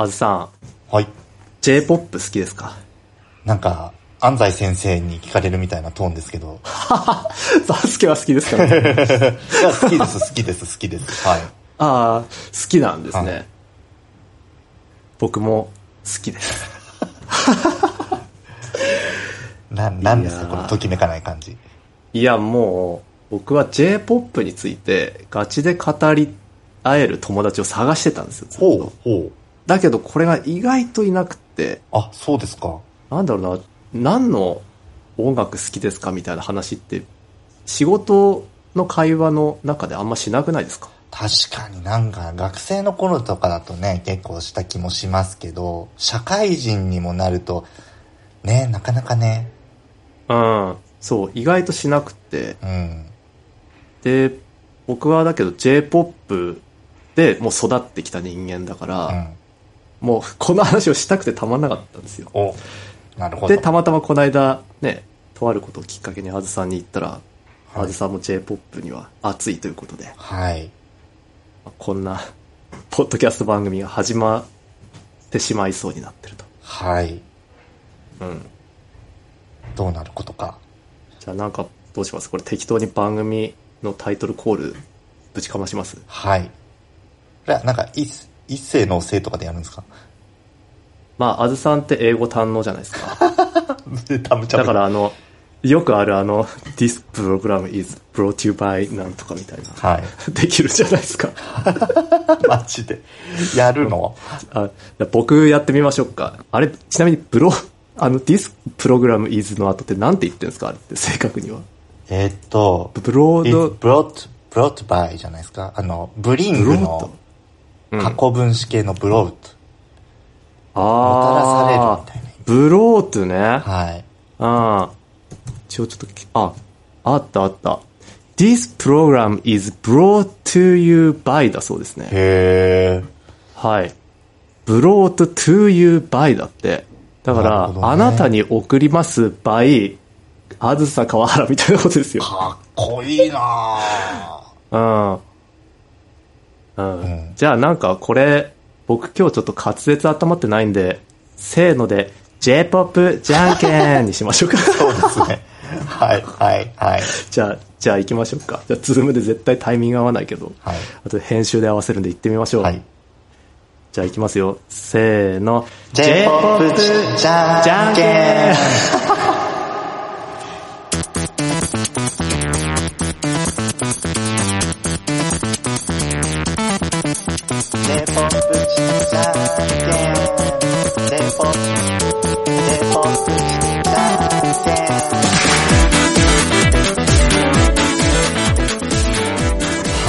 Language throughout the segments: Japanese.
あずさん、はい。J-POP 好きですか？なんか、安西先生に聞かれるみたいなトーンですけど。バスケは好きですからね。いや、好きです、好きです、好きです。はい。ああ、好きなんですね。はい僕も好きです。な、なんですか、このときめかない感じ。いや、もう、僕は J-POP についてガチで語り合える友達を探してたんですよ。ずっとほう、ほう。だけどこれが意外といなくって、あ、そうですか。なんだろうな、何の音楽好きですかみたいな話って、仕事の会話の中であんましなくないですか？確かになんか学生の頃とかだとね、結構した気もしますけど、社会人にもなると、ね、なかなかね、うん。そう、意外としなくって。うん。で、僕はだけど J-POP でもう育ってきた人間だから、うん。もうこの話をしたくてたまんなかったんですよ。お、なるほど。で、たまたまこの間、ね、とあることをきっかけにあずさんに言ったら、はいあずさんも J-POP には熱いということで、はい。こんな、ポッドキャスト番組が始まってしまいそうになってると。はい。うん。どうなることか。じゃあなんか、どうします？これ適当に番組のタイトルコール、ぶちかまします？はい。これはなんか、一一世のせいとかでやるんですか？まあ、あずさんって英語堪能じゃないですか。だからあの、よくあるあの、This program is brought you by なんとかみたいな。はい。できるじゃないですか。マジで。やるの？あ、僕やってみましょうか。あれ、ちなみにブロ、あの、This program is の後ってなんて言ってるんですか？あれって正確には。えーっと、ブロード、brought, brought by じゃないですか？あの、ブリングのうん過去分詞形のブロート。あもたらされるあみたいな。ブロートね。あはい。あ。一応ちょっとき、あ、あったあった。This program is brought to you by だそうですね。へー。はい。brought to you by だって。だから、なねあなたに送ります by あずさ川原みたいなことですよ。かっこいいなぁうん。うん。うんじゃあなんかこれ、僕今日ちょっと滑舌温まってないんで、せーので、J-POP じゃんけんにしましょうか。そうですね。はい、はい、はい。じゃあ、じゃあ行きましょうか。じゃあ、ズームで絶対タイミング合わないけど、はい。あと編集で合わせるんで行ってみましょう。はい。じゃあ行きますよ。せーの。J-POP じゃんけん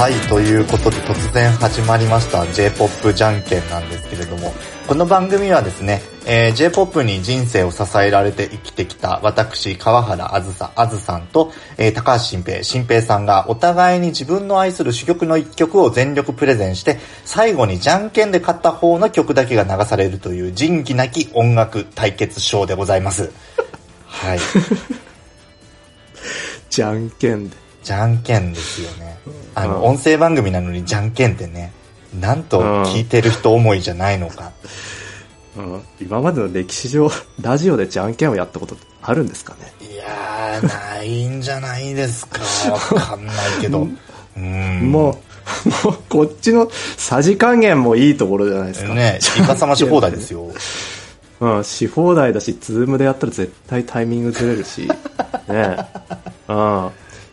はい、ということで突然始まりました J-POP じゃんけんなんですけれども、この番組はですね、えー J-POP に人生を支えられて生きてきた私、川原あずさ、あずさんと、えー高橋新平、新平さんがお互いに自分の愛する主曲の一曲を全力プレゼンして、最後にじゃんけんで勝った方の曲だけが流されるという仁義なき音楽対決ショーでございます。はい。じゃんけんで。じゃんけんですよね。あの、うん音声番組なのにじゃんけんってね、なんと聞いてる人思いじゃないのか。うん、今までの歴史上、ラジオでじゃんけんをやったことあるんですかね？いやー、ないんじゃないですか。わかんないけど。うん。もう、もう、こっちのさじ加減もいいところじゃないですか。ね、イカさまし放題ですよ。うん、し放題だし、ズームでやったら絶対タイミングずれるし、ねうん。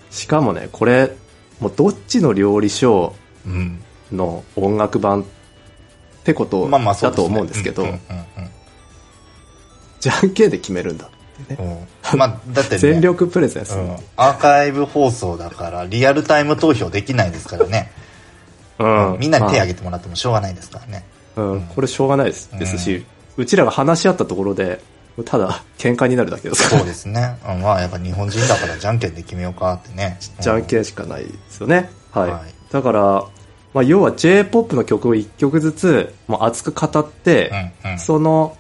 しかもね、これ、もうどっちの料理ショうん。ーの音楽版ってこと。だと思うんですけど、じゃんけんで決めるんだってね。まあ、だってね、全力プレゼンするうん、アーカイブ放送だから、リアルタイム投票できないですからね。うんみんなに手まあ挙げてもらってもしょうがないですからね。うん、これしょうがないです,、ですし、うちらが話し合ったところで、ただ喧嘩になるだけですからそうですね。うんまあ、やっぱ日本人だからじゃんけんで決めようかってね。じゃんけんしかないですよね。はい。はいだから、まあ、要は J-POP の曲を一曲ずつ、もう熱く語って、うんうんその、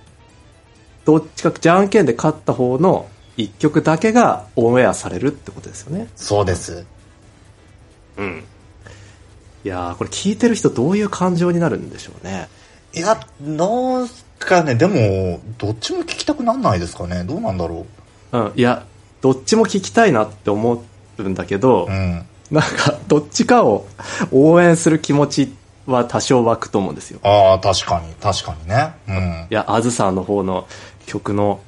どっちかじゃんけんで勝った方の一曲だけがオンエアされるってことですよね。そうです。うん。いやー、これ聞いてる人どういう感情になるんでしょうね。いや、どうすかね、でも、どっちも聞きたくなんないですかね。どうなんだろうん。いや、どっちも聞きたいなって思うんだけど、う。うん。なんか、どっちかを応援する気持ちは多少湧くと思うんですよ。ああ、確かに、確かにね。うんい。や、あずさんの方の曲の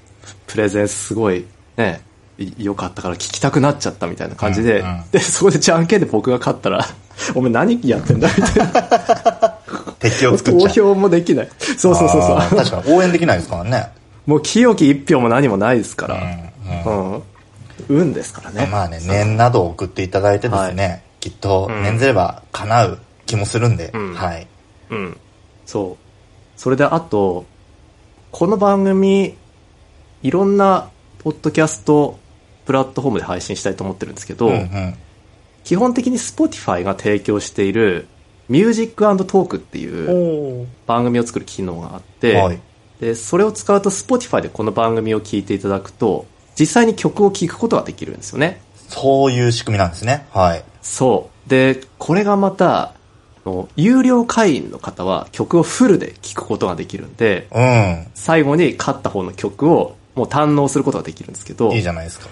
プレゼンすごいね、い良かったから聞きたくなっちゃったみたいな感じで、うんうんで、そこでじゃんけんで僕が勝ったら、お前何やってんだみたいな。敵を作っ投ちゃう。票もできない。そうそうそうそう。確かに応援できないですからね。もう清き一票も何もないですから。うんうん。運ですからね。まあね、念などを送っていただいてですね、きっとうん念ずれば叶う気もするんで、うんはい。うん。そう。それであと、この番組、いろんなポッドキャストプラットフォームで配信したいと思ってるんですけど、うんうん。基本的に Spotify が提供している Music Talk っていうお番組を作る機能があって、はい。で、それを使うと Spotify でこの番組を聞いていただくと、実際に曲を聴くことができるんですよね。そういう仕組みなんですね。はい。そう。で、これがまた、有料会員の方は曲をフルで聴くことができるんで、うん。最後に勝った方の曲をもう堪能することができるんですけどいい、じゃないですか。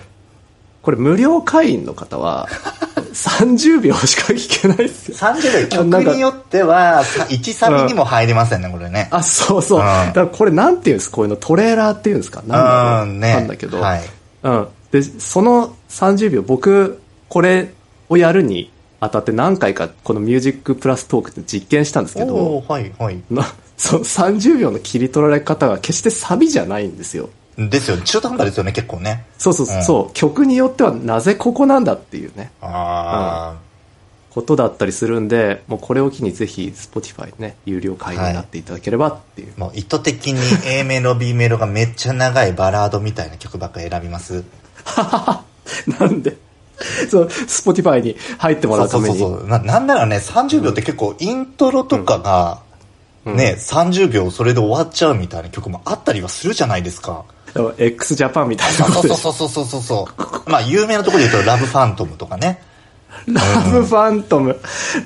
これ無料会員の方は 30秒しか聴けないですよ。30秒、曲によっては、さ1サビにも入りませんね、これね。あ、そうそう。うんだからこれなんていうんですか？こういうのトレーラーっていうんですか？なんだろううん、ね。なんだけど、はい。うん。で、その30秒、僕、これをやるにあたって何回かこのミュージックプラストークって実験したんですけど、はい、はい。なその30秒の切り取られ方が決してサビじゃないんですよ。ですよ。中途半端ですよね、結構ね。そうそうそう、うん曲によってはなぜここなんだっていうね、あことだったりするんで、もうこれを機にぜひ Spotify ね、有料会員になっていただければっていう。ーもう意図的に A メロ、B メロがめっちゃ長いバラードみたいな曲ばっか選びます。なんで、そう、Spotify に入ってもらうために。そうそうそうな。なんならね、30秒って結構イントロとかが、うんね、30秒それで終わっちゃうみたいな曲もあったりはするじゃないですか。だから x ジャパンみたいなそうそうそうそうそうそう。まあ、有名なところで言うと、ラブファントムとかね。ラブファントム。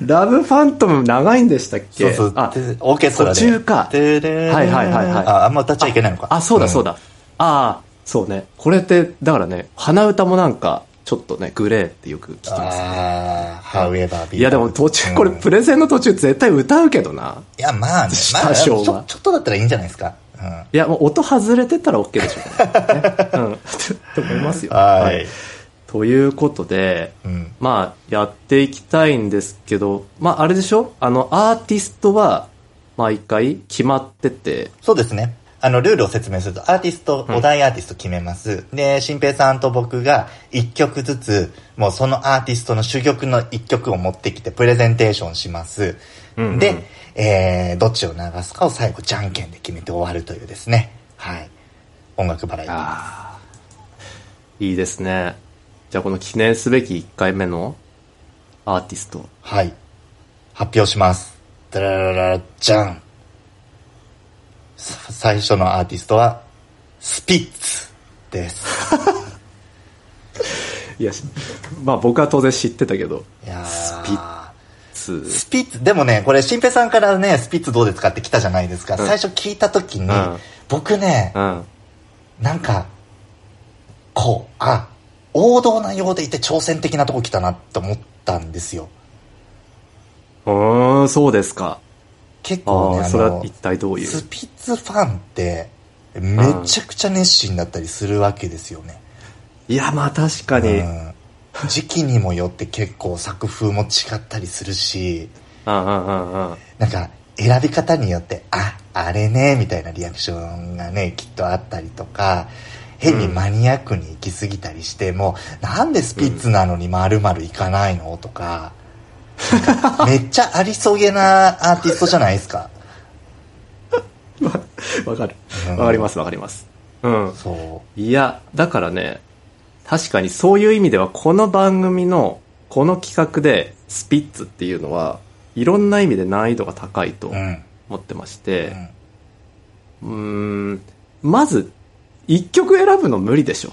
ラブファントム長いんでしたっけ？そうそう。あ、でオーケストラで。途中かはいはいはいはいあ、あんま歌っちゃいけないのか。あ、そうだそうだ。だ。ああ、そうね。これって、だからね、鼻歌もなんか、ちょっとね、グレーってよく聞きますね。ああ、however be. いやでも途中、これうんプレゼンの途中絶対歌うけどな。いや、まあね、まあ、多少はちょちょっとだったらいいんじゃないですか。うん。いや、もう音外れてたら OK でしょうね。ね うん。と思いますよ。はい。ということで、うん。まあ、やっていきたいんですけど、まあ、あれでしょ？あの、アーティストは、毎回決まってて、そうですね。あの、ルールを説明すると、アーティスト、うんお題アーティスト決めます。で、新平さんと僕が一曲ずつ、もうそのアーティストの主曲の一曲を持ってきてプレゼンテーションします。うんうんで、えー、どっちを流すかを最後、じゃんけんで決めて終わるというですね。はい。音楽バラエティー。いいですね。じゃあこの記念すべき1回目のアーティスト。はい。発表します。ダラララじゃん。最初のアーティストは、スピッツです。いや、まあ僕は当然知ってたけど、いやスピッツ。スピッツ、でもね、これ、新平さんからね、スピッツどうですかって来たじゃないですか。最初聞いた時に、うん僕ねう、ん。なんか、こう、あ、王道なようでいて挑戦的なとこ来たなって思ったんですよ。うーん、そうですか。結構ね、それはの一、体どういう？スピッツファンって、めちゃくちゃ熱心だったりするわけですよね。いや、まあ確かに。うんうん時期にもよって結構作風も違ったりするし、うんうんうん。なんか選び方によって、あ、あれね、みたいなリアクションがね、きっとあったりとか、変にマニアックに行き過ぎたりして、もう、なんでスピッツなのに〇〇行かないの？とか、めっちゃありそげなアーティストじゃないですか。わかるうん。わかりますわかります。うん。そいや、だからね、確かにそういう意味では、この番組の、この企画で、スピッツっていうのは、いろんな意味で難易度が高いと。思ってましうて、んうーん、まず、一曲選ぶの無理でしょ。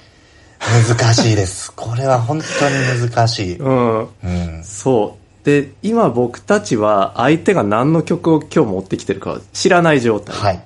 難しいです。これは本当に難しい。うん。うん。そう。で、今僕たちは相手が何の曲を今日持ってきてるかは知らない状態。はい。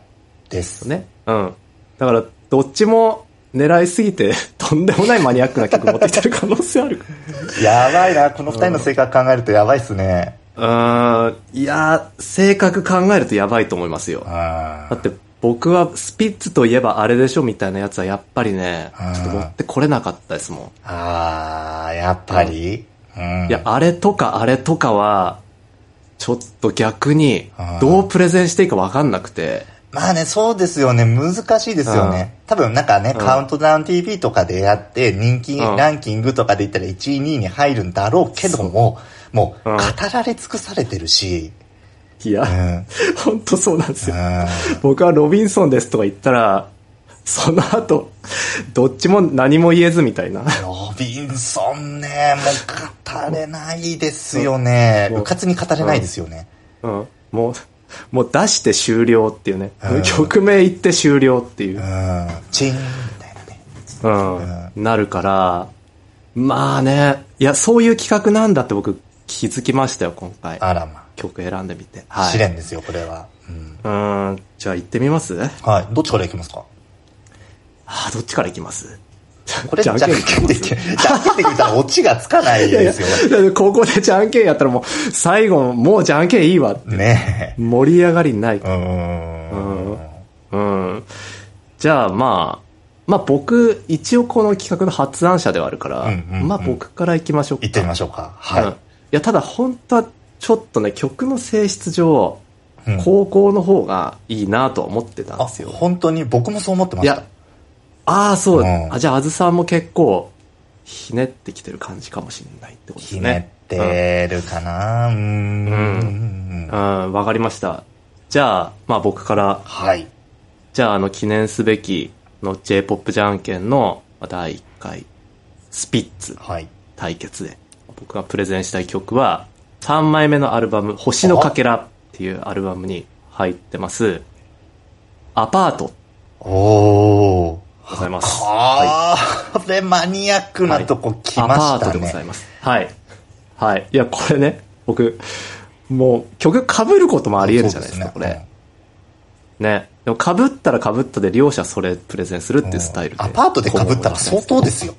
です。ね。うん。だから、どっちも狙いすぎて、とんでもないマニアックな曲持ってきてる可能性ある。やばいな、この二人の性格考えるとやばいっすね。うーん。いやー、性格考えるとやばいと思いますよ。あだって、僕はスピッツといえばあれでしょみたいなやつはやっぱりねうん、ちょっと持ってこれなかったですもん。あー、やっぱり、うん。いや、あれとかあれとかは、ちょっと逆にうん、どうプレゼンしていいかわかんなくて、まあね、そうですよね。難しいですよね。多分なんかね、カウントダウン TV とかでやって、人気うん。ランキングとかで言ったら1位、2位に入るんだろうけども、もう、うん。語られ尽くされてるし、いや、うん。本当そうなんですよ。うん僕はロビンソンですとか言ったら、その後、どっちも何も言えずみたいな。ロビンソンね、もう語れないですよね。うかつに語れないですよね。うん。もう、もう出して終了っていうねうん。曲名言って終了っていうう。ん。チンみたいなね。うん。なるから、まあね、いや、そういう企画なんだって僕気づきましたよ、今回。あらま。曲選んでみて。はい。試練ですよ、これは。うん。うん。じゃあ行ってみます？はい。どっちからいきますか？あーどっちから行きます？これ、じゃんけんで行きますきて、じゃんけん で決めたらオチがつかないいや いや、ですよ。だってここでじゃんけんやったらもう、最後、もうじゃんけんいいわって。ね盛り上がりない。え。うーん。うん。じゃあまあ、まあ僕、一応この企画の発案者ではあるから、まあ僕から行きましょうか。行ってみましょうか。うん。いはや、ただ本当はちょっとね、曲の性質上、うん高校の方がいいなとは思ってたんですよ。、本当に僕もそう思ってましたいや。、ああ、そう、うんあ、じゃああずさんも結構、ひねってきてる感じかもしれないってことですひね。ねってるかなうーん。うん、わかりました。じゃあ、まあ僕から、はい。じゃああの記念すべきの J-POP じゃんけんのまあ第1回、スピッツはい。対決で、僕がプレゼンしたい曲は、3枚目のアルバム、星のかけらっていうアルバムに入ってます、アパートおー。ございます。はあー、これマニアックなとこ来まアパートしたね。でございます。はい。はい。いや、これね、僕、もう曲被ることもあり得るじゃないですか、こそうねれ。ね。でも被ったら被ったで両者それプレゼンするっていうスタイルで。アパートで被ったら相当ですよ。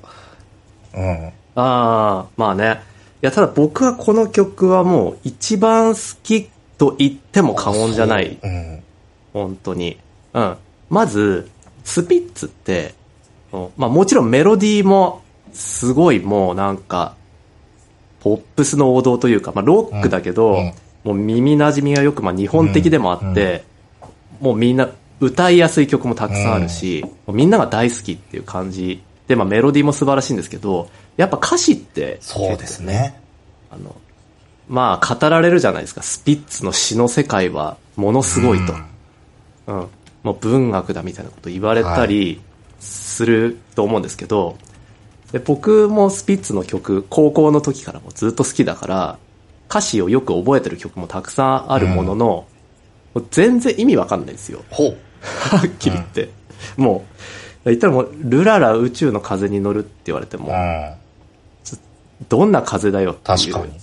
うん。ああ、まあね。いや、ただ僕はこの曲はもう一番好きと言っても過言じゃない。うん。本当に。うん。まず、スピッツって、うんまあもちろんメロディーもすごいもうなんか、ポップスの王道というか、まあロックだけど、うんうんもう耳馴染みがよく、まあ日本的でもあって、もうみんな歌いやすい曲もたくさんあるし、みんなが大好きっていう感じで、まあメロディーも素晴らしいんですけど、やっぱ歌詞って、そうですね。あの、まあ語られるじゃないですか。スピッツの詩の世界はものすごいと。うん。もう文学だみたいなこと言われたりすると思うんですけど、で僕もスピッツの曲、高校の時からもずっと好きだから、歌詞をよく覚えてる曲もたくさんあるものの、もう全然意味わかんないんですよ。ほう。はっきり言って。もう、言ったらもう、ルララ宇宙の風に乗るって言われても、うん。どんな風だよっていう。確かに。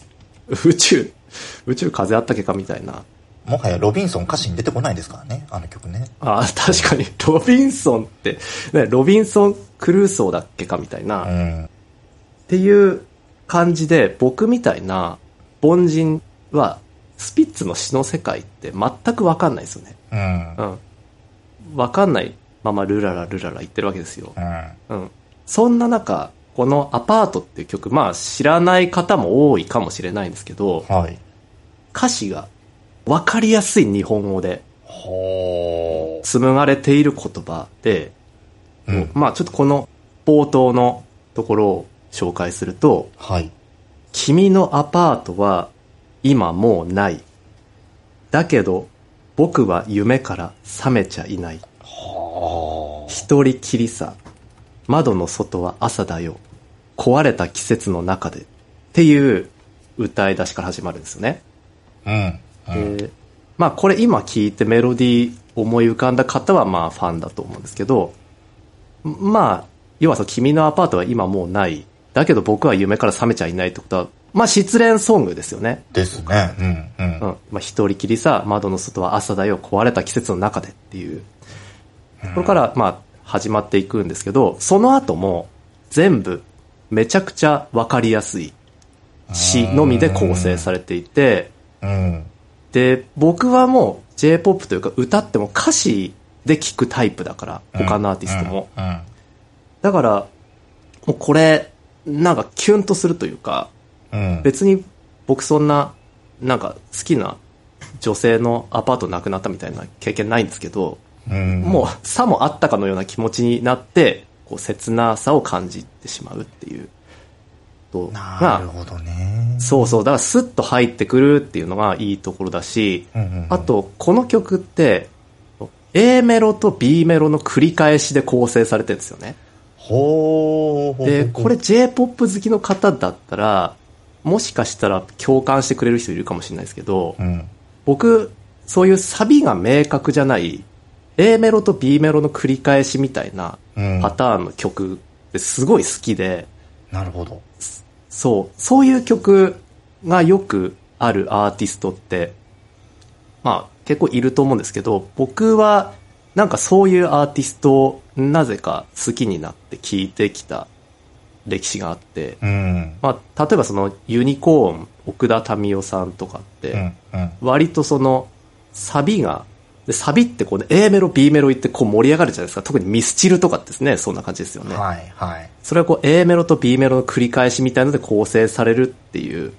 宇宙、宇宙風あったっけかみたいな。もはやロビンソン歌詞に出てこないですからね、あの曲ね。あ確かに、ロビンソンって、ね、ロビンソン・クルーソーだっけかみたいな、っうん。ていう感じで、僕みたいな凡人は、スピッツの詩の世界って全くわかんないですよね。うん。うん。わかんないままルララルララ言ってるわけですよ。うん。うん。そんな中、このアパートっていう曲、まあ知らない方も多いかもしれないんですけど、はい。歌詞がわかりやすい日本語でほ紡がれている言葉で、う。うん。まあちょっとこの冒頭のところを紹介すると、はい。君のアパートは今もうない。だけど僕は夢から覚めちゃいない。は一人きりさ。窓の外は朝だよ。壊れた季節の中で。っていう歌い出しから始まるんですよね。あ。うん。うん。でまあこれ今聞いてメロディー思い浮かんだ方はまあファンだと思うんですけど、まあ、要はその君のアパートは今もうない。だけど僕は夢から覚めちゃいないってことは、まあ失恋ソングですよね。ですね。うん、うん。うん。まあ一人きりさ、窓の外は朝だよ、壊れた季節の中でっていう。これから、まあ、始まっていくんですけど、その後も、全部、めちゃくちゃわかりやすい詩のみで構成されていて、うん。で、僕はもう J-POP というか歌っても歌詞で聴くタイプだから、他のアーティストも。うん。だから、もうこれ、なんかキュンとするというか、うん。別に僕そんな、なんか好きな女性のアパートなくなったみたいな経験ないんですけど、うん。もうさもあったかのような気持ちになって、こう切なさを感じてしまうっていう。となるほどね。そうそう、だからスッと入ってくるっていうのがいいところだし、あと、この曲って、A メロと B メロの繰り返しで構成されてるんですよね。ほー。で、これ J-POP 好きの方だったら、もしかしたら共感してくれる人いるかもしれないですけど、うん。僕、そういうサビが明確じゃない、A メロと B メロの繰り返しみたいなうんパターンの曲ってすごい好きで、なるほど。そう、そういう曲がよくあるアーティストって、まあ結構いると思うんですけど、僕はなんかそういうアーティストをなぜか好きになって聴いてきた歴史があって、うん。まあ例えばそのユニコーン、奥田民生さんとかって、うん。うん。割とそのサビが、でサビってこうね、A メロ、B メロ言ってこう盛り上がるじゃないですか。特にミスチルとかですね、そんな感じですよね。はい、はい。それはこう A メロと B メロの繰り返しみたいので構成されるっていう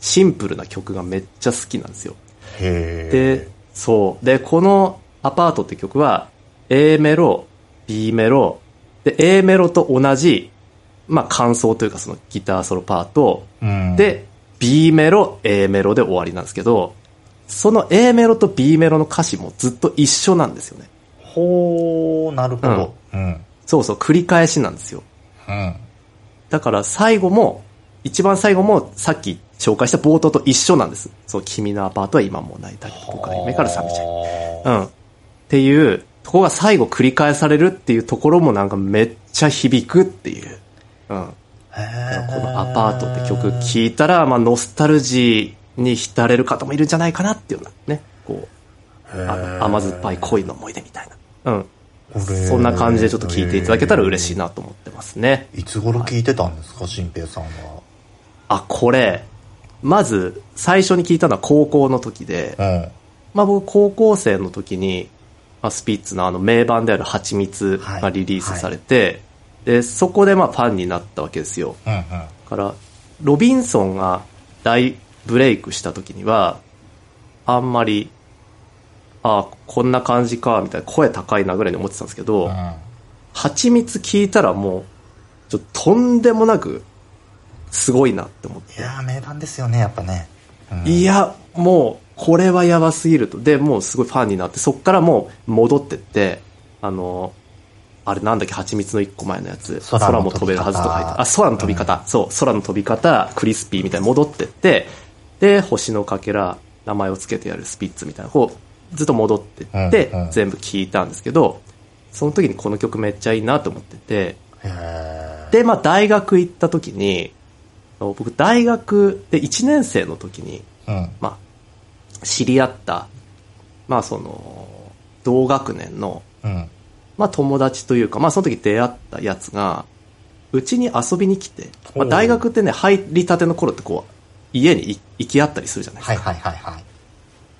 シンプルな曲がめっちゃ好きなんですよ。へー。で、そう。で、このアパートって曲は A メロ、B メロ、で、A メロと同じ、まあ感想というかそのギターソロパート、うん、で、B メロ、A メロで終わりなんですけど、その A メロと B メロの歌詞もずっと一緒なんですよね。ほー、なるほど。うん。そうそう、繰り返しなんですよ。うん。だだから最後も、一番最後もさっき紹介した冒頭と一緒なんです。そう、君のアパートは今もう泣いたり、僕は夢から覚めちゃう。うん。っていう、とこが最後繰り返されるっていうところもなんかめっちゃ響くっていう。うん。へこのアパートって曲聴いたら、まあノスタルジーに浸れる方もいるんじゃないかなっていうようなね。こう、甘酸っぱい恋の思い出みたいな。うん。そんな感じでちょっと聞いていただけたら嬉しいなと思ってますね。いつ頃聞いてたんですか、新平さんは？あ、これ、まず最初に聞いたのは高校の時で、うん。まあ僕高校生の時に、まあ、スピッツのあの名盤である蜂蜜がリリースされて、で、そこでまあファンになったわけですよ。うんうん。だから、ロビンソンが大ブレイクした時には、あんまり、あこんな感じか、みたいな声高いなぐらいに思ってたんですけど、うん蜂蜜聞いたらもう、ちょっととんでもなく、すごいなって思って。いやー、名盤ですよね、やっぱね。うんいや、もう、これはやばすぎると。で、もうすごいファンになって、そっからもう戻ってって、あの、あれなんだっけ、蜂蜜の一個前のやつ。空も飛べるはずとか書いてあ空の飛び方。そう、空の飛び方、クリスピーみたいに戻ってって、で、星のかけら、名前をつけてやるスピッツみたいな、こう、ずっと戻ってって、うんうん全部聞いたんですけど、その時にこの曲めっちゃいいなと思ってて、へで、まあ大学行った時に、僕大学で1年生の時に、ーうん。まあ、知り合った、まあその、同学年の、うん。まあ友達というか、まあその時出会ったやつが、うちに遊びに来て、まあ大学ってね、入りたての頃ってこう、家に行き合ったりするじゃないですか。はいはいはいはい。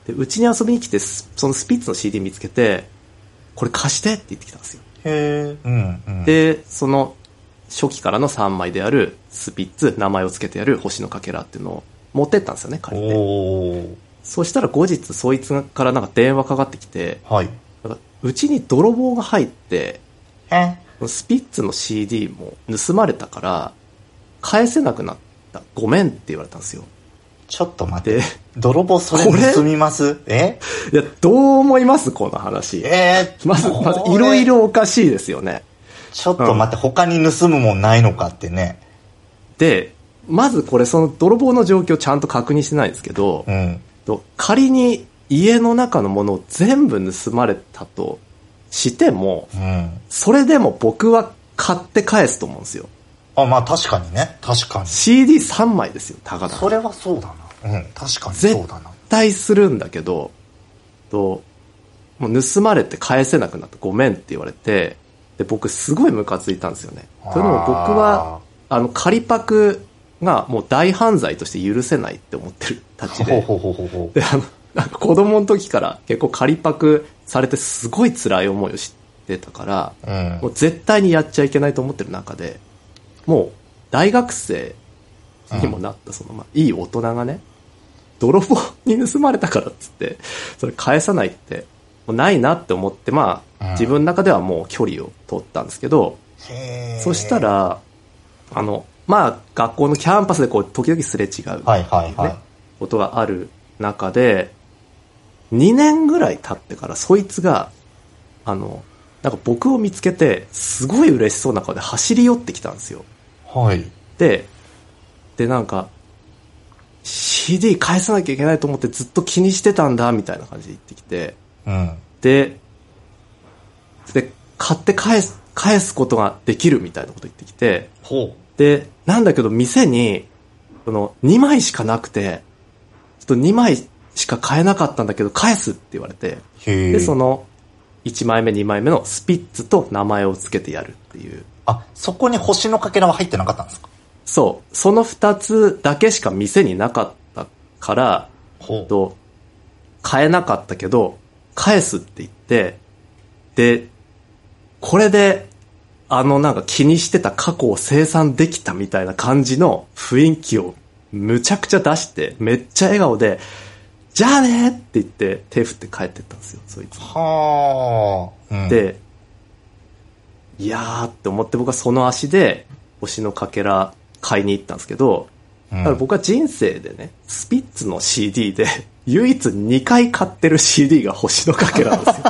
で、うちに遊びに来て、スそのスピッツの CD 見つけて、これ貸してって言ってきたんですよ。へーうんうん。で、その初期からの3枚であるスピッツ、名前を付けてやる星のかけらっていうのを持ってったんですよね、借りて。そしたら後日そいつからなんか電話かかってきて、はい。なんかうちに泥棒が入って、え？スピッツの CD も盗まれたから、返せなくなった。ごめんって言われたんですよ。ちょっと待ってで。泥棒それ盗みます？え？いや、どう思います？この話。えー、まず、まず、これ？いろい。ろおかしいですよね。ちょっと待って、他に盗むもんないのかってね。で、まずこれその泥棒の状況ちゃんと確認してないんですけど、うん。と仮に家の中のものを全部盗まれたとしても、うん。それでも僕は買って返すと思うんですよ。あ、まあ確かにね。確かに。CD3 枚ですよ、たかだかそれはそうだな。うん、確かに絶そうだな。対するんだけど、と、もう盗まれて返せなくなった。ごめんって言われて、で、僕すごいムカついたんですよね。というのも僕は、あの、仮パクがもう大犯罪として許せないって思ってる たちで。ほうほうほ。で、あの、なんか子供の時から結構仮パクされてすごい辛い思いをしてたから、うんもう絶対にやっちゃいけないと思ってる中で、もう大学生にもなったその、まあ、いい大人がね、泥棒に盗まれたからっつって、それ返さないって、もうないなって思って、まあ、うん自分の中ではもう距離を取ったんですけど、そした、ら、あの、まあ、学校のキャンパスでこう、時々すれ違う。はいはいはい。ね、ことがある中で、2年ぐらい経ってからそいつが、あの、なんか僕を見つけて、すごい嬉しそうな顔で走り寄ってきたんですよ。はい。で、で、なんか、CD 返さなきゃいけないと思ってずっと気にしてたんだ、みたいな感じで言ってきて、うん。で、で、買って返す、返すことができるみたいなこと言ってきて、ほう。で、なんだけど店に、その、2枚しかなくて、ちょっと2枚しか買えなかったんだけど、返すって言われて。で、その、1枚目、2枚目のスピッツと名前を付けてやるっていう。あ、そこに星のかけらは入ってなかったんですか？そう。その2つだけしか店になかったから。と、買えなかったけど、返すって言って、で、これで、あのなんか気にしてた過去を生産できたみたいな感じの雰囲気をむちゃくちゃ出して、めっちゃ笑顔で、じゃあねって言って手振って帰ってったんですよ、そいつ。はあ。うん、で、いやーって思って僕はその足で星のかけら買いに行ったんですけど、うん、だから僕は人生でね、スピッツの CD で 唯一2回買ってる CD が星のかけらなんですよ。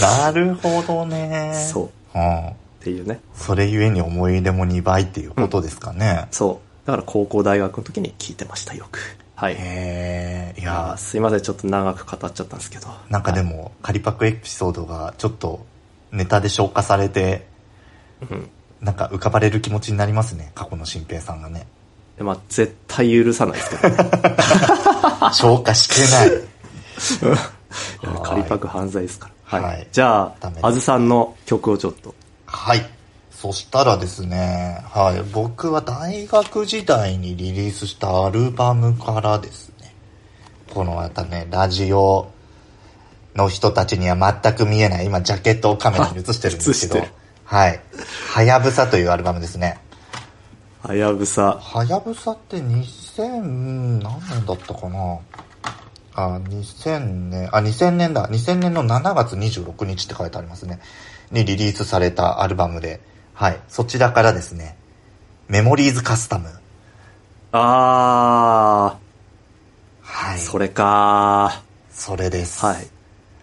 なるほどね。そう。うん。っていうね。それゆえに思い出も2倍っていうことですかね。そう。だから高校大学の時に聞いてました、よく。はい。へえ。いいやすいません、ちょっと長く語っちゃったんですけど。なんかでも、仮パクエピソードがちょっとネタで消化されて、うん。なんか浮かばれる気持ちになりますね。過去の新平さんがね。でまあ、絶対許さないですけど、ね。消化してない。仮パク犯罪ですから。はい。はいじゃああずさんの曲をちょっと。はい。そしたらですね、はい。僕は大学時代にリリースしたアルバムからですね、このまたね、ラジオの人たちには全く見えない、今ジャケットをカメラに映してるんですけどはい。はやぶさというアルバムですね。はやぶさ。はやぶさって2000、何年だったかなあ、2000年、あ、2000年だ。2000年の7月26日って書いてありますね。にリリースされたアルバムで、はい。そちらからですね、メモリーズカスタム。あはい。ー、それかそれです。ー。はい。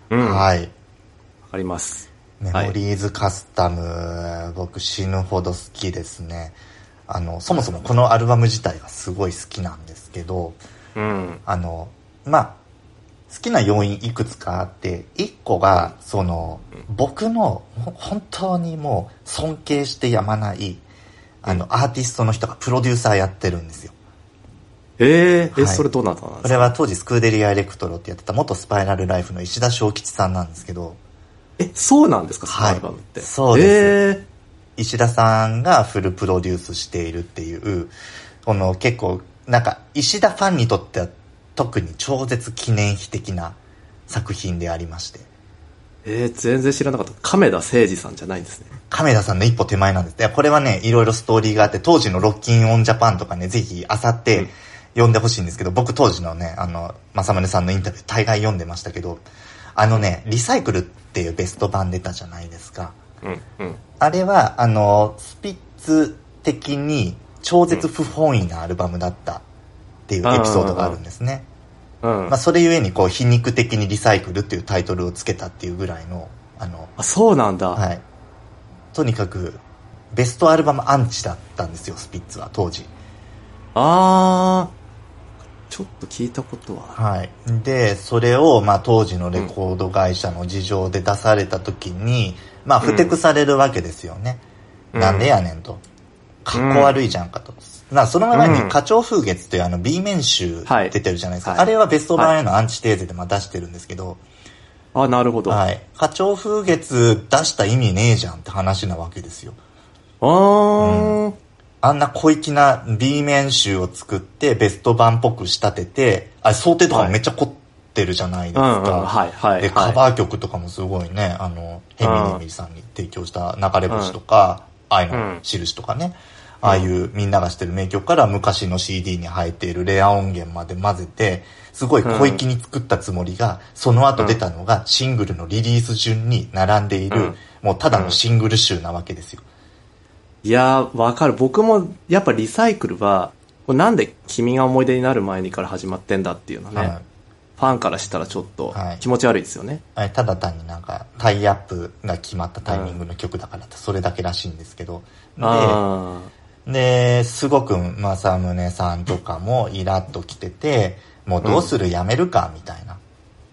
うん。わはい。かります。メモリーズカスタム、僕死ぬほど好きですね。あの、そもそもこのアルバム自体がすごい好きなんですけど、うん。あの、まあ、好きな要因いくつかあって、一個が、その、僕の、ほ本当にもう、尊敬してやまない、あの、アーティストの人がプロデューサーやってるんですよ。えー、え、はい。それどなたなんですか？これは当時スクーデリアエレクトロってやってた元スパイラルライフの石田正吉さんなんですけど、え、そうなんですか、そのはいアルバムって。そうです。え石田さんがフルプロデュースしているっていう、この結構、なんか、石田ファンにとっては特に超絶記念碑的な作品でありまして、ー、えー、全然知らなかった。亀田誠二さんじゃないんですね。亀田さんの一歩手前なんです。いや、これはね、いろいろストーリーがあって、当時のロッキンオンジャパンとかね、ぜひ、あさってうん読んでほしいんですけど、僕当時のね、あの、正宗さんのインタビュー大概読んでましたけど、あのね、リサイクルっていうベスト版出たじゃないですか。うん、うん。あれは、あの、スピッツ的に超絶不本意なアルバムだったっていうエピソードがあるんですね。うん。まあ、それゆえに、こう、皮肉的にリサイクルっていうタイトルをつけたっていうぐらいの、あの、あ、そうなんだ。はい。とにかく、ベストアルバムアンチだったんですよ、スピッツは、当時。あー、ちょっと聞いたことは。はい。で、それを、まあ、当時のレコード会社の事情で出された時に、まあ、ふてくされるわけですよね。なんでやねんと。かっこ悪いじゃんかと。なその前に、花鳥風月というあの B 面集出てるじゃないですか。はいあれはベスト版へのアンチテーゼでまあ出してるんですけど、あ、なるほど。あはい。花鳥風月出した意味ねえじゃんって話なわけですよ。ー。あんな小粋な B 面集を作ってベスト版っぽく仕立てて、あれ想定とかもめっちゃ凝ってるじゃないですか。うんうんはいはいで、はい。カバー曲とかもすごいね、あの、ヘミネミさんに提供した流れ星とか、愛の印とかね、ああいうみんなが知ってる名曲から昔の CD に入っているレア音源まで混ぜて、すごい小粋に作ったつもりが、その後出たのがシングルのリリース順に並んでいる、うん。もうただのシングル集なわけですよ。いやー、わかる。僕も、やっぱリサイクルは、なんで君が思い出になる前にから始まってんだっていうのね、はいファンからしたらちょっとはい気持ち悪いですよね。あれただ単になんかタイアップが決まったタイミングの曲だからってそれだけらしいんですけど。あで、で、すごく正宗さんとかもイラッと来てて、もうどうする？やめるか？みたいな。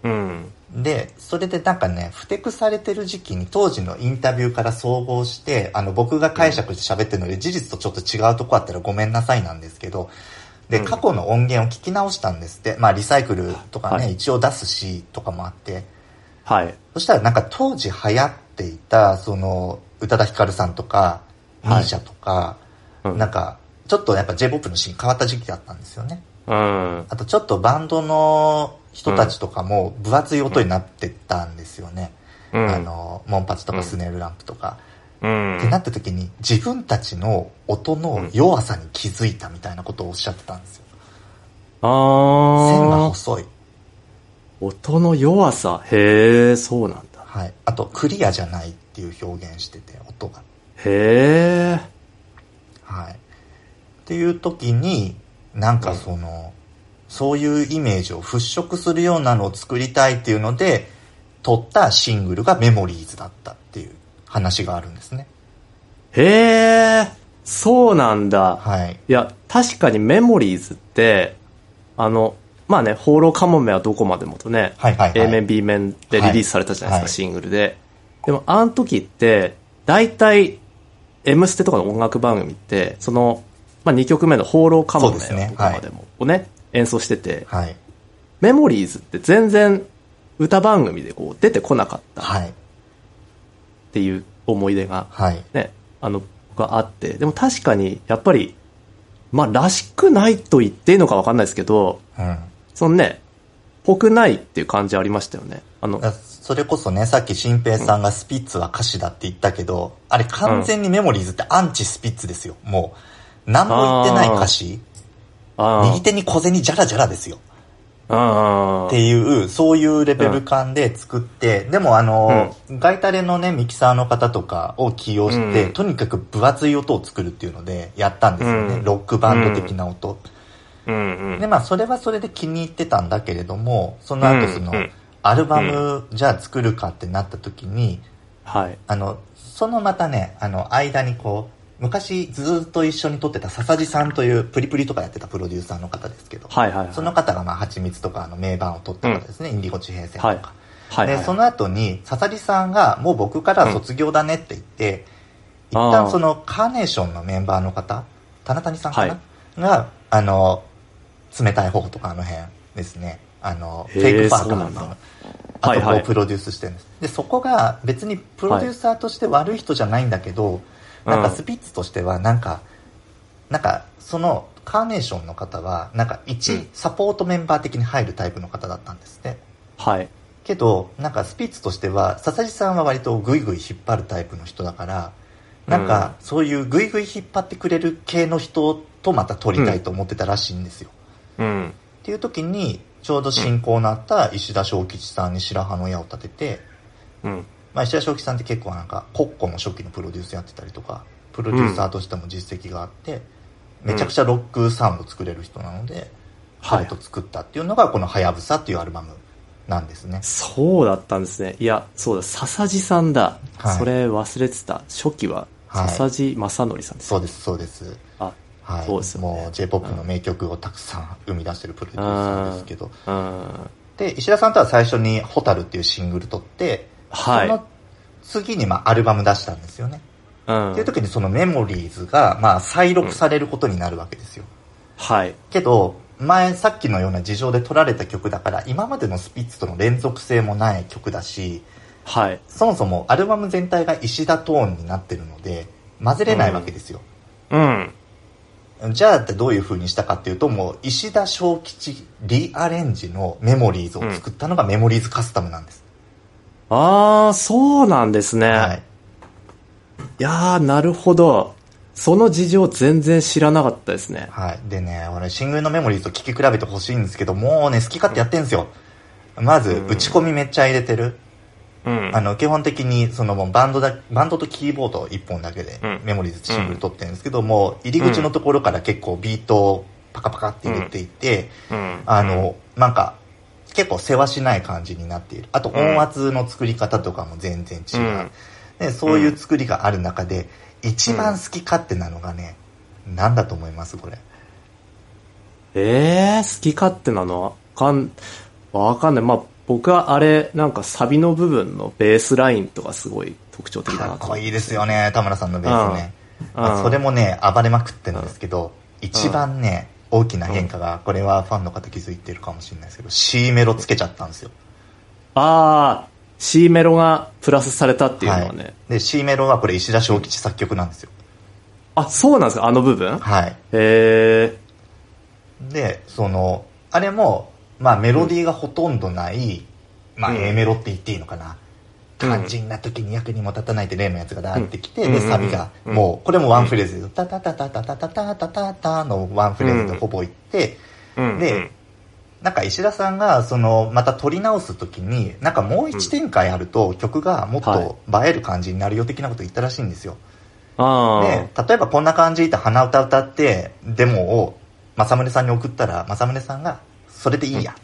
ー。うん。で、それでなんかね、ふてくされてる時期に当時のインタビューから総合して、あの僕が解釈して喋ってるので事実とちょっと違うとこあったらごめんなさいなんですけど、で、うん過去の音源を聞き直したんですって。まあリサイクルとかね、はい一応出すしとかもあって。はい。そしたらなんか当時流行っていた、その、宇多田ヒカルさんとか、ミはいーシャとか、うんなんか、ちょっとやっぱ J-POP のシーン変わった時期だったんですよね。うん。あとちょっとバンドの人たちとかも分厚い音になってったんですよね。うんあの、モンパチとかスネールランプとか。うん。ってなった時に自分たちの音の弱さに気づいたみたいなことをおっしゃってたんですよ。あ線がー。細い。音の弱さ。へー、そうなんだ。はい。あとクリアじゃないっていう表現してて、音が。へー。はい。っていう時に、なんかその、そういうイメージを払拭するようなのを作りたいっていうので、撮ったシングルがメモリーズだったっていう話があるんですね。へー。そうなんだ。はい。いや、確かにメモリーズって、あの、まあね、放浪カモメはどこまでもとね、はいはいはい A 面 B 面でリリースされたじゃないですか、はいシングルで。でも、あの時って、大体、M ステとかの音楽番組って、その、まあ2曲目の放浪カモメそうですねはどこまでも、をね、演奏してて、はい。メモリーズって全然歌番組でこう出てこなかったっはい。ていう思い出がはい。ね、あの、があって、でも確かに、やっぱり、まあ、らしくないと言っていいのかわかんないですけど、うん。そのね、ぽくないっていう感じありましたよね。あの、だそれこそね、さっき新平さんがスピッツは歌詞だって言ったけど、あれ完全にメモリーズってアンチスピッツですよ。もう、何も言ってない歌詞、あ右手に小銭ジャラジャラですよ。っていう、そういうレベル感で作って、でもあの、ガイタレのね、ミキサーの方とかを起用して、うんとにかく分厚い音を作るっていうので、やったんですよね。うん。ロックバンド的な音。うん。うん。で、まあ、それはそれで気に入ってたんだけれども、その後その、うん。うん。アルバム、じゃあ作るかってなった時に、はい。あの、そのまたね、あの、間にこう、昔ずっと一緒に撮ってた笹地さんというプリプリとかやってたプロデューサーの方ですけど、はいはいはい。その方がまあ、蜂蜜とかあの名盤を取った方ですね、インディゴ地平線とか。はい。はい、はい。で、その後に、笹地さんが、もう僕から卒業だねって言って、一あー旦その、カーネーションのメンバーの方、田中谷さんかな、はいが、あの、冷たい方とかあの辺ですね、あの、フェイクパーカーの、あとこはいはいうプロデュースしてるんです。で、そこが別にプロデューサーとして悪い人じゃないんだけど、なんかスピッツとしては、なんか、なんか、その、カーネーションの方は、なんかう一んサポートメンバー的に入るタイプの方だったんですね。はい。けど、なんかスピッツとしては、笹地さんは割とグイグイ引っ張るタイプの人だから、なんかそういうグイグイ引っ張ってくれる系の人とまた撮りたいと思ってたらしいんですよ。うん。っていう時に、ちょうど親交のあった石田正吉さんに白羽の矢を立てて、うん。まあ石田正吉さんって結構なんか、コッコの初期のプロデュースやってたりとか、プロデューサーとしても実績があって、めちゃくちゃロックサウンド作れる人なので、はい彼と作ったっていうのがこのはやぶさっていうアルバムなんですね。そうだったんですね。いや、そうだ、笹地さんだ。はいそれ忘れてた。初期は、はい笹地正則さんです。そうです、そうです。あ、はい。そうですよねもう J-POP の名曲をたくさん生み出してるプロデューサーですけど。うん。で、石田さんとは最初にホタルっていうシングル撮って、はいその次にまあアルバム出したんですよね。うん。っていう時にそのメモリーズが、まあ、再録されることになるわけですよ。はい。けど、前さっきのような事情で取られた曲だから、今までのスピッツとの連続性もない曲だし、はい。そもそもアルバム全体が石田トーンになってるので、混ぜれないわけですよ。うん。じゃあってどういう風にしたかっていうと、もう石田小吉リアレンジのメモリーズを作ったのがメモリーズカスタムなんです。あー、そうなんですね。はい。いやー、なるほど。その事情全然知らなかったですね。はい。でね、俺、シングルのメモリーズと聴き比べてほしいんですけど、もうね、好き勝手やってんですよ。まず、打ち込みめっちゃ入れてる。うん。あの、基本的に、そのバンドだ、バンドとキーボード1本だけでうん、メモリーズシングル撮ってるんですけども、入り口のところから結構ビートをパカパカって入れていて、うん。あの、なんか、結構世話しない感じになっている。あと音圧の作り方とかも全然違う。うんでそういう作りがある中で、一番好き勝手なのがね、なんだと思いますこれ。えー、好き勝手なの？わかん、わかんない。まあ、僕はあれ、なんかサビの部分のベースラインとかすごい特徴的だかなとっこいいですよね、田村さんのベースね。うんまあそれもね、暴れまくってるんですけど、一番ね、大きな変化が、これはファンの方気づいてるかもしれないですけど、C メロつけちゃったんですよ。あー、C メロがプラスされたっていうのはね。い。で、C メロはこれ石田正吉作曲なんですよ。あ、そうなんですかあの部分？はい。へで、その、あれも、まあメロディーがほとんどない、まあうん A メロって言っていいのかな。うん肝心な時に役にも立たないって例のやつがダーってきて、うんで、サビが、うんもう、これもワンフレーズで、タタタタタタタタタタタのワンフレーズでほぼいって。で、なんか石田さんが、その、また撮り直す時に、なんかもう一展開あると曲がもっと映える感じになるよ的なこと言ったらしいんですよ。あで、例えばこんな感じで鼻歌歌って、デモを正宗さんに送ったら、正宗さんが、それでいいや。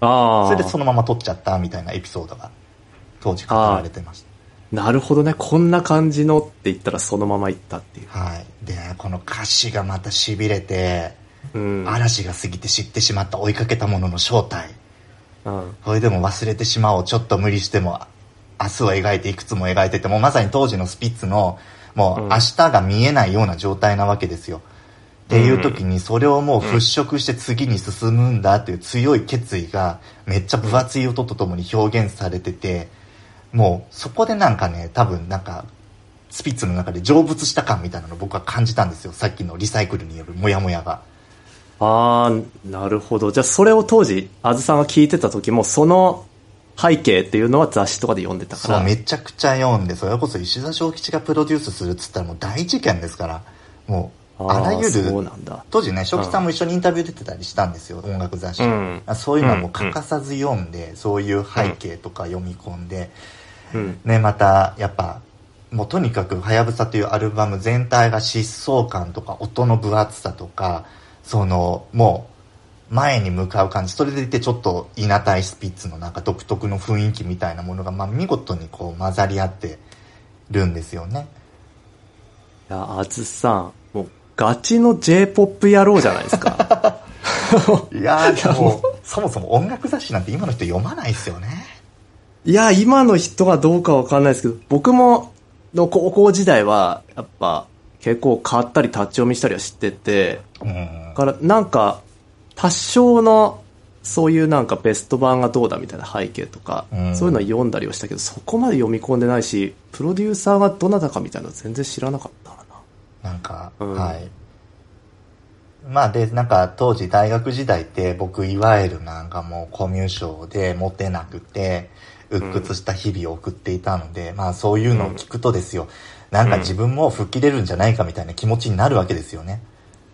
あ。ああ。それでそのまま撮っちゃったみたいなエピソードが、当時語られてました。なるほどね。こんな感じのって言ったらそのまま行ったっていう。はい。で、この歌詞がまた痺れて、うん。嵐が過ぎて知ってしまった追いかけたものの正体。うん。それでも忘れてしまおう。ちょっと無理しても、明日を描いていくつも描いてて、もうまさに当時のスピッツの、もううん明日が見えないような状態なわけですよ。っていう時にそれをもう払拭して次に進むんだっていう強い決意がめっちゃ分厚い音とともに表現されてて、もうそこでなんかね、多分なんか、スピッツの中で成仏した感みたいなのを僕は感じたんですよ。さっきのリサイクルによるモヤモヤが。ああ、なるほど。じゃあそれを当時、あずさんが聞いてた時も、その背景っていうのは雑誌とかで読んでたかそう、ら。めちゃくちゃ読んで、それこそ石田正吉がプロデュースするっつったらもう大事件ですから、もう、あらゆる。当時ね、正吉さんも一緒にインタビュー出てたりしたんですよ、音楽雑誌。うんあそういうのはもう欠かさず読んで、そういう背景とか読み込んで、うん。ね、また、やっぱ、もうとにかく、はやぶさというアルバム全体が疾走感とか、音の分厚さとか、その、もう、前に向かう感じ、それでいてちょっと、稲イスピッツのなんか独特の雰囲気みたいなものが、まあ見事にこう混ざり合ってるんですよね。いや、あずさん、もうガチの J-POP 野郎じゃないですか。いやー、でも、そもそも音楽雑誌なんて今の人読まないですよね。いや、今の人がどうかわかんないですけど、僕も、の高校時代は、やっぱ、結構買ったり立ち読みしたりは知ってて、うんだ。からなんか、多少の、そういうなんかベスト版がどうだみたいな背景とか、うんそういうのは読んだりはしたけど、そこまで読み込んでないし、プロデューサーがどなたかみたいなの全然知らなかったな。なんか、うんはい。まあで、なんか当時大学時代って僕いわゆるなんかもうコミュ障でモテなくて、鬱屈した日々を送っていたので、まあそういうのを聞くとですよ、なんか自分も吹っ切れるんじゃないかみたいな気持ちになるわけですよね。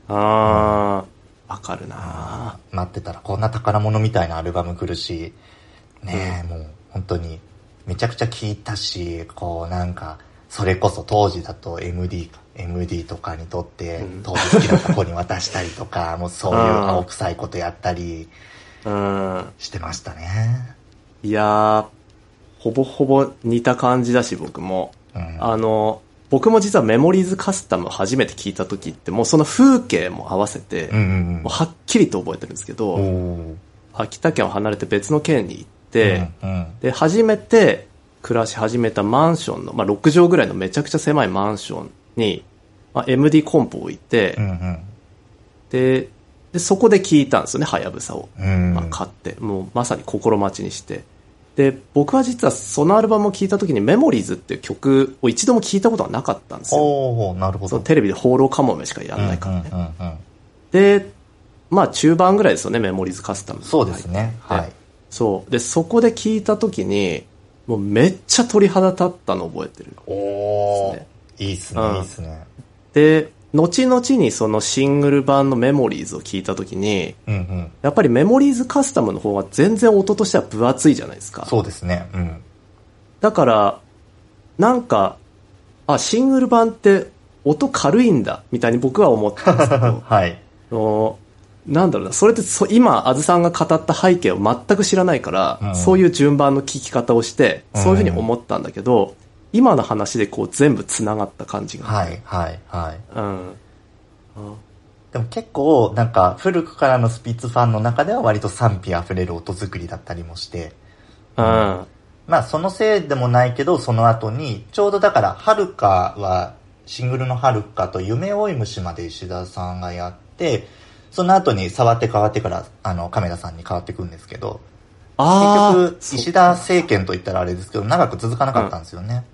あー、わかるな。待ってたらこんな宝物みたいなアルバム来るし、ねえ、もう本当にめちゃくちゃ聴いたし、こうなんか、それこそ当時だと MD か、MD とかにとってうん、当時好きだった子に渡したりとか、もうそういう青臭いことやったりうん。してましたね。いやー、ほぼほぼ似た感じだし、僕も。うん。あの、僕も実はメモリーズカスタムを初めて聞いた時って、もうその風景も合わせて、もうはっきりと覚えてるんですけど、秋田県を離れて別の県に行って、うんうんで、初めて暮らし始めたマンションの、まあ、6畳ぐらいのめちゃくちゃ狭いマンションに、まあ、MD コンポを置いて、うんうん。で、で、そこで聞いたんですよね、はやぶさを。うん。まあ、買って、もうまさに心待ちにして。で、僕は実はそのアルバムを聴いた時にメモリーズっていう曲を一度も聞いたことがなかったんですよ。なるほど。テレビで放浪カモメしかやらないからね。うんうんうんうんで、まあ中盤ぐらいですよね、メモリーズカスタム。そうですね。はいはい。そう。で、そこで聞いた時に、もうめっちゃ鳥肌立ったのを覚えてる。おーですね。いいっすね、うんいいっすね。で、後々にそのシングル版のメモリーズを聞いた時に、うんうん。やっぱりメモリーズカスタムの方が全然音としては分厚いじゃないですか。そうですね。うん。だから、なんか、あ、シングル版って音軽いんだ、みたいに僕は思ったんですけど、はい。あのなんだろうな、それってそ今、あずさんが語った背景を全く知らないから、うんそういう順番の聞き方をして、そういうふうに思ったんだけど、今の話でこう全部繋がった感じが。はい、はい、はい。うん。でも結構、なんか、古くからのスピッツファンの中では割と賛否溢れる音作りだったりもして、うん。まあそのせいでもないけど、その後に、ちょうどだから、はるかは、シングルのはるかと夢追い虫まで石田さんがやって、その後に触って変わってから、あの、亀田さんに変わっていくんですけど、ああ。結局、石田政権と言ったらあれですけど、長く続かなかったんですよね。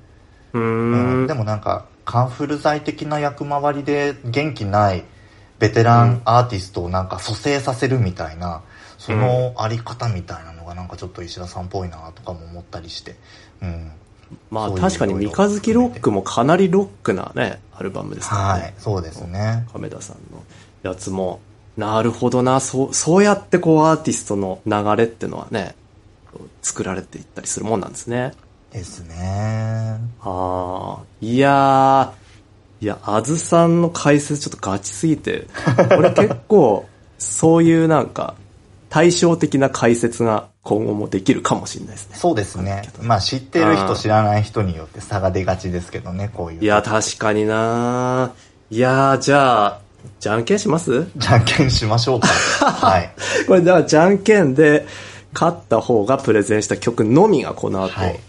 うんん。でもなんか、カンフル剤的な役回りで元気ないベテランアーティストをなんか蘇生させるみたいな、そのあり方みたいなのがなんかちょっと石田さんっぽいなとかも思ったりして。うん。まあ確かに三日月ロックもかなりロックなね、アルバムですからね。はい、そうですね。亀田さんのやつも、なるほどな、そう、そうやってこうアーティストの流れってのはね、作られていったりするもんなんですね。ですね。ああ、いやー、いや、あずさんの解説ちょっとガチすぎて、これ結構、そういうなんか、対照的な解説が今後もできるかもしれないですね。そうですね。まあ知ってる人知らない人によって差が出がちですけどね、こういう。いや、確かにないやー、じゃあ、じゃんけんします？じゃんけんしましょうか。はい。これ、だから、じゃんけんで、勝った方がプレゼンした曲のみがこの後、はい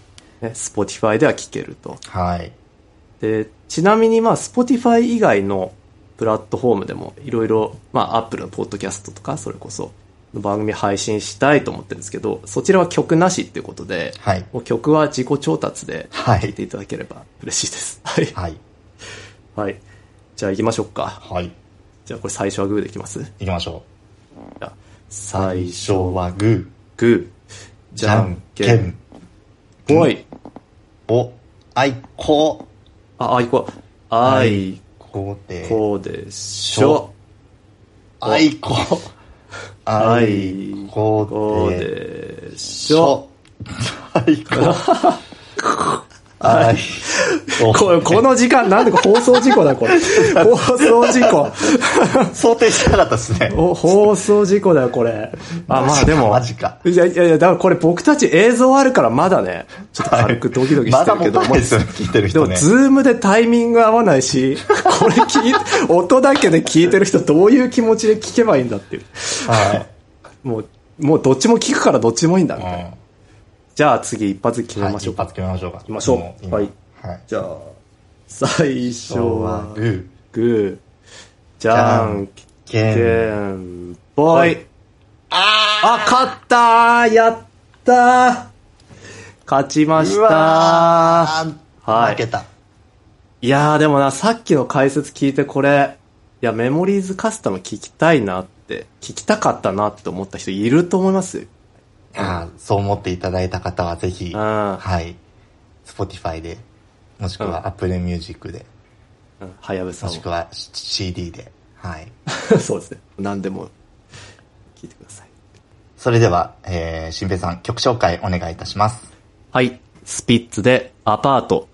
ね、Spotify では聴けると。はい。で、ちなみにまあ、Spotify 以外のプラットフォームでもいろいろ、まあ、Apple のポッドキャストとか、それこそ、番組配信したいと思ってるんですけど、そちらは曲なしっていうことで、はいもう曲は自己調達ではい聴いていただければ嬉しいです。はい。はい。はい。じゃあ行きましょうか。はい。じゃあこれ最初はグーでいきます？行きましょじゃあう。最初はグー。グー、じゃんけん、ぽい。お、あいこ、あ、あいこ。あいこで、こでしょ。あいこ、ああいいここで、でし。ょ。あいこ、あい こ。この時間、なんでか放送事故だ、これ。放送事故。想定してなかったですね。お放送事故だよ、これ。あ、まあでも。マジか。いやいやいや、だからこれ僕たち映像あるからまだね、ちょっと軽くドキドキしてるけどまだもたいですよね、聞いてるでも、人ね。ズームでタイミング合わないし、これ聞いて、音だけで聞いてる人どういう気持ちで聞けばいいんだっていう。はもう、もうどっちも聞くからどっちもいいんだみい。たいな。うんじゃあ次一発決めましょうか。はい一発決めましょうか。行きましょう今はい。はい。じゃあ、最初はグー、グー、じゃんけけん。ん、ぽい。ああ、勝ったーやったー勝ちましたーはい負けた。いやーでもな、さっきの解説聞いてこれ、いや、メモリーズカスタム聞きたいなって、聞きたかったなって思った人いると思います？よ。あーそう思っていただいた方はぜひ、うんはい。Spotify で、もしくうんは Apple Music で、うん、はやぶさをもし。くは CD で、はい。そうですね。何でも聞いてください。それでは、えー、しんぺいさん、曲紹介お願いいたします。はい。スピッツでアパート。